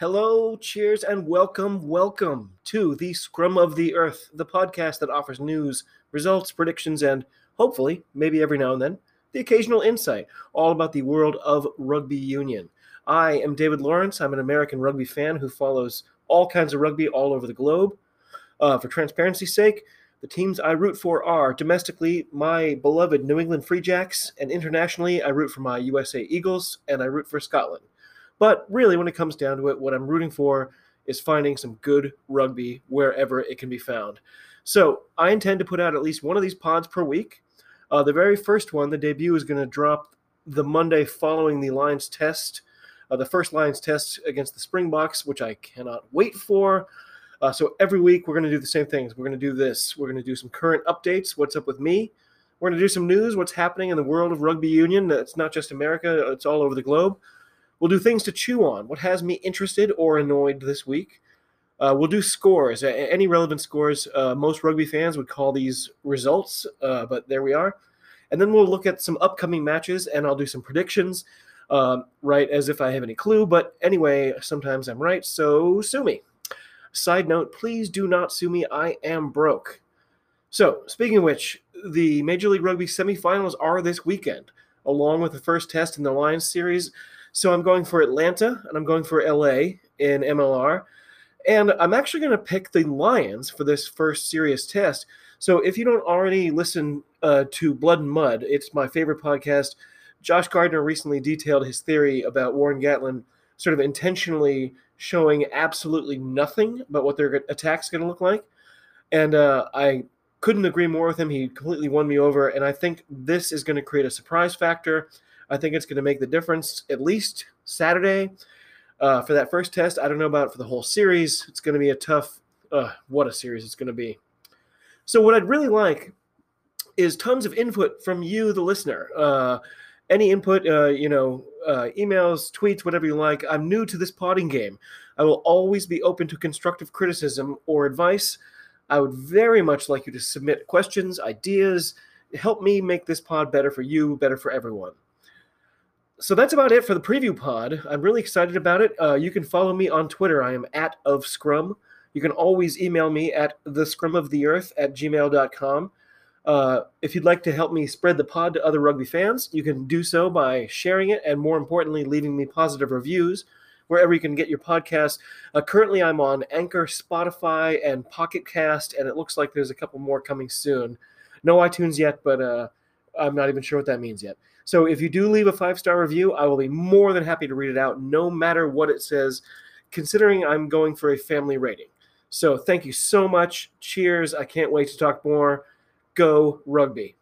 Hello, cheers, and welcome, welcome to the Scrum of the Earth, the podcast that offers news, results, predictions, and hopefully, maybe every now and then, the occasional insight, all about the world of rugby union. I am David Lawrence. I'm an American rugby fan who follows all kinds of rugby all over the globe. Uh, for transparency's sake, the teams I root for are domestically my beloved New England Free Jacks, and internationally, I root for my USA Eagles and I root for Scotland. But really, when it comes down to it, what I'm rooting for is finding some good rugby wherever it can be found. So I intend to put out at least one of these pods per week. Uh, the very first one, the debut, is going to drop the Monday following the Lions test, uh, the first Lions test against the Springboks, which I cannot wait for. Uh, so every week we're going to do the same things. We're going to do this. We're going to do some current updates. What's up with me? We're going to do some news. What's happening in the world of rugby union? It's not just America. It's all over the globe. We'll do things to chew on. What has me interested or annoyed this week? Uh, we'll do scores, any relevant scores. Uh, most rugby fans would call these results, uh, but there we are. And then we'll look at some upcoming matches, and I'll do some predictions, um, right, as if I have any clue. But anyway, sometimes I'm right, so sue me. Side note, please do not sue me. I am broke. So, speaking of which, the Major League Rugby semifinals are this weekend, along with the first test in the Lions series. So I'm going for Atlanta and I'm going for LA in MLR. And I'm actually going to pick the Lions for this first serious test. So if you don't already listen uh, to Blood and Mud, it's my favorite podcast. Josh Gardner recently detailed his theory about Warren Gatland sort of intentionally showing absolutely nothing about what their attack's going to look like. And uh, I couldn't agree more with him. He completely won me over. And I think this is going to create a surprise factor. I think it's going to make the difference at least Saturday uh, for that first test. I don't know about for the whole series. It's going to be a tough, uh, what a series it's going to be. So, what I'd really like is tons of input from you, the listener. Uh, any input, uh, you know, uh, emails, tweets, whatever you like. I'm new to this potting game. I will always be open to constructive criticism or advice. I would very much like you to submit questions, ideas, help me make this pod better for you, better for everyone so that's about it for the preview pod. I'm really excited about it. Uh, you can follow me on Twitter. I am at of Scrum. You can always email me at the scrum of the earth at gmail.com. Uh, if you'd like to help me spread the pod to other rugby fans, you can do so by sharing it and, more importantly, leaving me positive reviews wherever you can get your podcast. Uh, currently, I'm on Anchor, Spotify, and Pocket Cast, and it looks like there's a couple more coming soon. No iTunes yet, but uh, I'm not even sure what that means yet. So if you do leave a five star review, I will be more than happy to read it out, no matter what it says, considering I'm going for a family rating. So thank you so much. Cheers. I can't wait to talk more. Go rugby.